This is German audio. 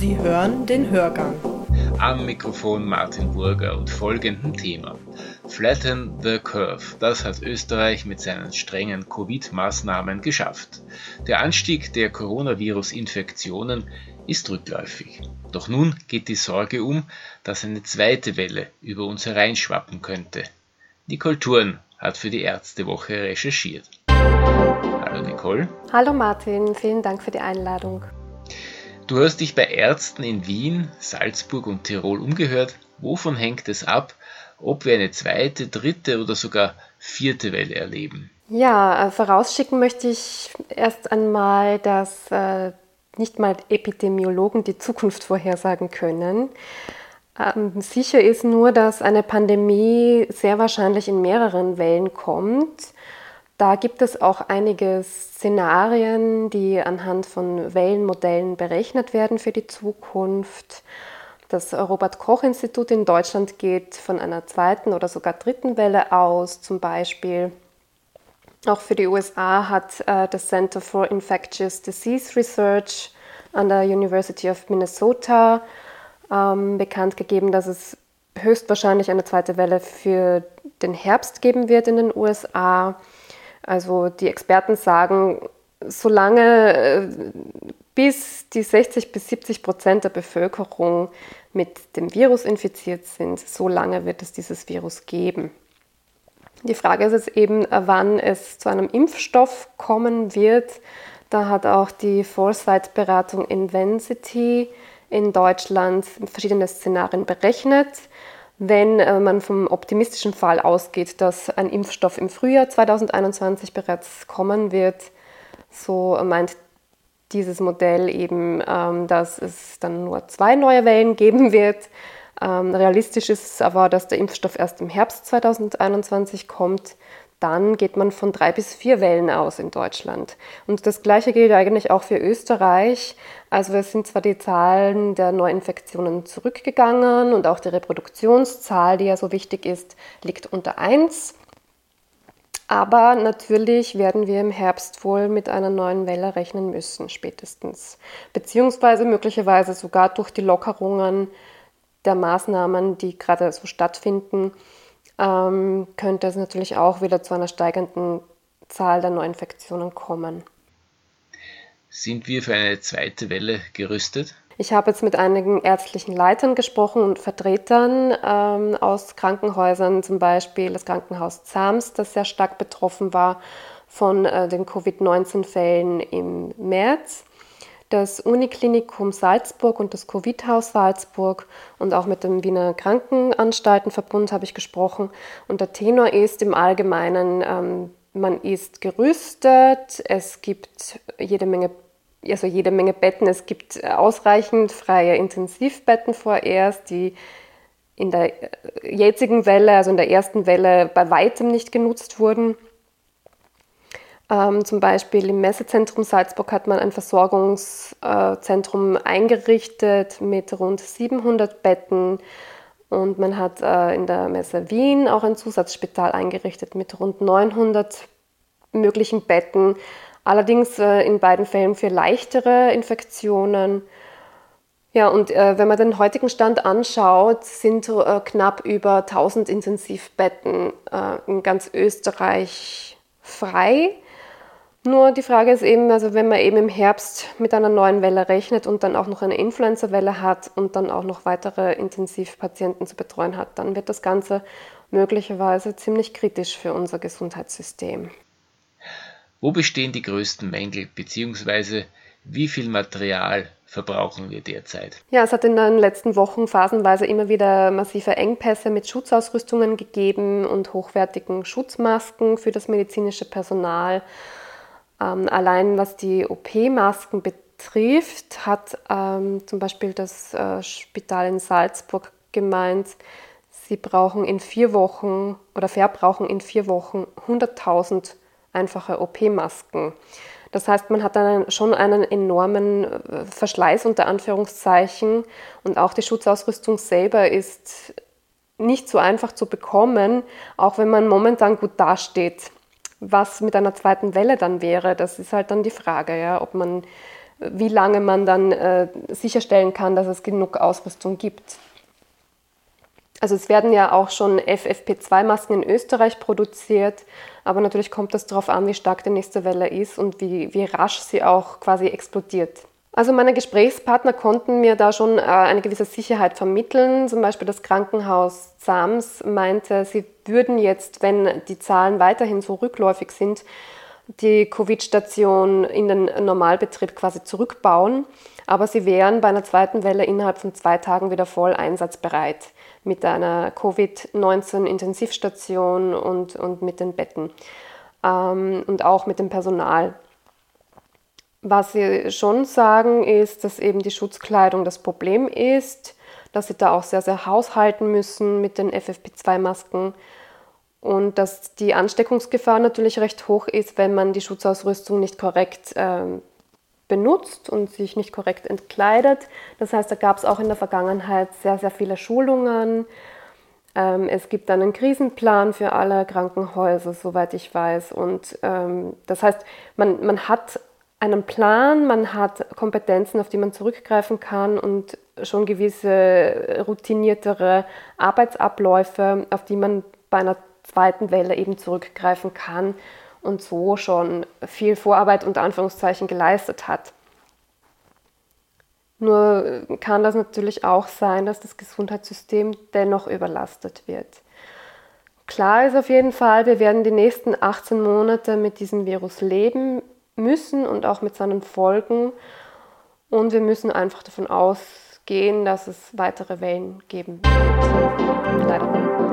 Sie hören den Hörgang. Am Mikrofon Martin Burger und folgendem Thema. Flatten the Curve. Das hat Österreich mit seinen strengen Covid-Maßnahmen geschafft. Der Anstieg der Coronavirus-Infektionen ist rückläufig. Doch nun geht die Sorge um, dass eine zweite Welle über uns hereinschwappen könnte. Nicole Thurn hat für die Ärztewoche recherchiert. Hallo Nicole. Hallo Martin, vielen Dank für die Einladung. Du hast dich bei Ärzten in Wien, Salzburg und Tirol umgehört. Wovon hängt es ab, ob wir eine zweite, dritte oder sogar vierte Welle erleben? Ja, äh, vorausschicken möchte ich erst einmal, dass äh, nicht mal Epidemiologen die Zukunft vorhersagen können. Ähm, sicher ist nur, dass eine Pandemie sehr wahrscheinlich in mehreren Wellen kommt da gibt es auch einige Szenarien, die anhand von Wellenmodellen berechnet werden für die Zukunft. Das Robert Koch Institut in Deutschland geht von einer zweiten oder sogar dritten Welle aus, zum Beispiel. Auch für die USA hat äh, das Center for Infectious Disease Research an der University of Minnesota ähm, bekannt gegeben, dass es höchstwahrscheinlich eine zweite Welle für den Herbst geben wird in den USA. Also die Experten sagen, solange äh, bis die 60 bis 70 Prozent der Bevölkerung mit dem Virus infiziert sind, so lange wird es dieses Virus geben. Die Frage ist jetzt eben, äh, wann es zu einem Impfstoff kommen wird. Da hat auch die Foresight-Beratung Invensity in Deutschland verschiedene Szenarien berechnet. Wenn äh, man vom optimistischen Fall ausgeht, dass ein Impfstoff im Frühjahr 2021 bereits kommen wird, so meint dieses Modell eben, ähm, dass es dann nur zwei neue Wellen geben wird. Ähm, realistisch ist aber, dass der Impfstoff erst im Herbst 2021 kommt dann geht man von drei bis vier Wellen aus in Deutschland. Und das Gleiche gilt eigentlich auch für Österreich. Also es sind zwar die Zahlen der Neuinfektionen zurückgegangen und auch die Reproduktionszahl, die ja so wichtig ist, liegt unter 1. Aber natürlich werden wir im Herbst wohl mit einer neuen Welle rechnen müssen, spätestens. Beziehungsweise möglicherweise sogar durch die Lockerungen der Maßnahmen, die gerade so stattfinden, ähm, könnte es natürlich auch wieder zu einer steigenden Zahl der Neuinfektionen kommen. Sind wir für eine zweite Welle gerüstet? Ich habe jetzt mit einigen ärztlichen Leitern gesprochen und Vertretern ähm, aus Krankenhäusern, zum Beispiel das Krankenhaus Zams, das sehr stark betroffen war von äh, den Covid-19-Fällen im März das Uniklinikum Salzburg und das Covid-Haus Salzburg und auch mit dem Wiener Krankenanstaltenverbund habe ich gesprochen. Und der Tenor ist im Allgemeinen, ähm, man ist gerüstet, es gibt jede Menge, also jede Menge Betten, es gibt ausreichend freie Intensivbetten vorerst, die in der jetzigen Welle, also in der ersten Welle, bei weitem nicht genutzt wurden. Ähm, zum Beispiel im Messezentrum Salzburg hat man ein Versorgungszentrum eingerichtet mit rund 700 Betten und man hat äh, in der Messe Wien auch ein Zusatzspital eingerichtet mit rund 900 möglichen Betten. Allerdings äh, in beiden Fällen für leichtere Infektionen. Ja, und äh, wenn man den heutigen Stand anschaut, sind äh, knapp über 1000 Intensivbetten äh, in ganz Österreich frei. Nur die Frage ist eben, also wenn man eben im Herbst mit einer neuen Welle rechnet und dann auch noch eine Influenza-Welle hat und dann auch noch weitere Intensivpatienten zu betreuen hat, dann wird das Ganze möglicherweise ziemlich kritisch für unser Gesundheitssystem. Wo bestehen die größten Mängel bzw. wie viel Material verbrauchen wir derzeit? Ja, es hat in den letzten Wochen phasenweise immer wieder massive Engpässe mit Schutzausrüstungen gegeben und hochwertigen Schutzmasken für das medizinische Personal. Ähm, allein was die OP-Masken betrifft, hat ähm, zum Beispiel das äh, Spital in Salzburg gemeint, sie brauchen in vier Wochen oder verbrauchen in vier Wochen 100.000 einfache OP-Masken. Das heißt, man hat dann schon einen enormen äh, Verschleiß unter Anführungszeichen und auch die Schutzausrüstung selber ist nicht so einfach zu bekommen, auch wenn man momentan gut dasteht was mit einer zweiten Welle dann wäre, das ist halt dann die Frage, ja, ob man wie lange man dann äh, sicherstellen kann, dass es genug Ausrüstung gibt. Also es werden ja auch schon FFP2-Masken in Österreich produziert, aber natürlich kommt es darauf an, wie stark die nächste Welle ist und wie, wie rasch sie auch quasi explodiert. Also meine Gesprächspartner konnten mir da schon äh, eine gewisse Sicherheit vermitteln. Zum Beispiel das Krankenhaus Zams meinte, sie würden jetzt, wenn die Zahlen weiterhin so rückläufig sind, die Covid-Station in den Normalbetrieb quasi zurückbauen. Aber sie wären bei einer zweiten Welle innerhalb von zwei Tagen wieder voll einsatzbereit mit einer Covid-19-Intensivstation und, und mit den Betten ähm, und auch mit dem Personal. Was sie schon sagen, ist, dass eben die Schutzkleidung das Problem ist, dass sie da auch sehr, sehr haushalten müssen mit den FFP2-Masken und dass die Ansteckungsgefahr natürlich recht hoch ist, wenn man die Schutzausrüstung nicht korrekt äh, benutzt und sich nicht korrekt entkleidet. Das heißt, da gab es auch in der Vergangenheit sehr, sehr viele Schulungen. Ähm, es gibt einen Krisenplan für alle Krankenhäuser, soweit ich weiß. Und ähm, das heißt, man, man hat einen Plan, man hat Kompetenzen, auf die man zurückgreifen kann und schon gewisse routiniertere Arbeitsabläufe, auf die man bei einer zweiten Welle eben zurückgreifen kann und so schon viel Vorarbeit unter Anführungszeichen geleistet hat. Nur kann das natürlich auch sein, dass das Gesundheitssystem dennoch überlastet wird. Klar ist auf jeden Fall, wir werden die nächsten 18 Monate mit diesem Virus leben müssen und auch mit seinen Folgen. Und wir müssen einfach davon ausgehen, dass es weitere Wellen geben wird. Leider.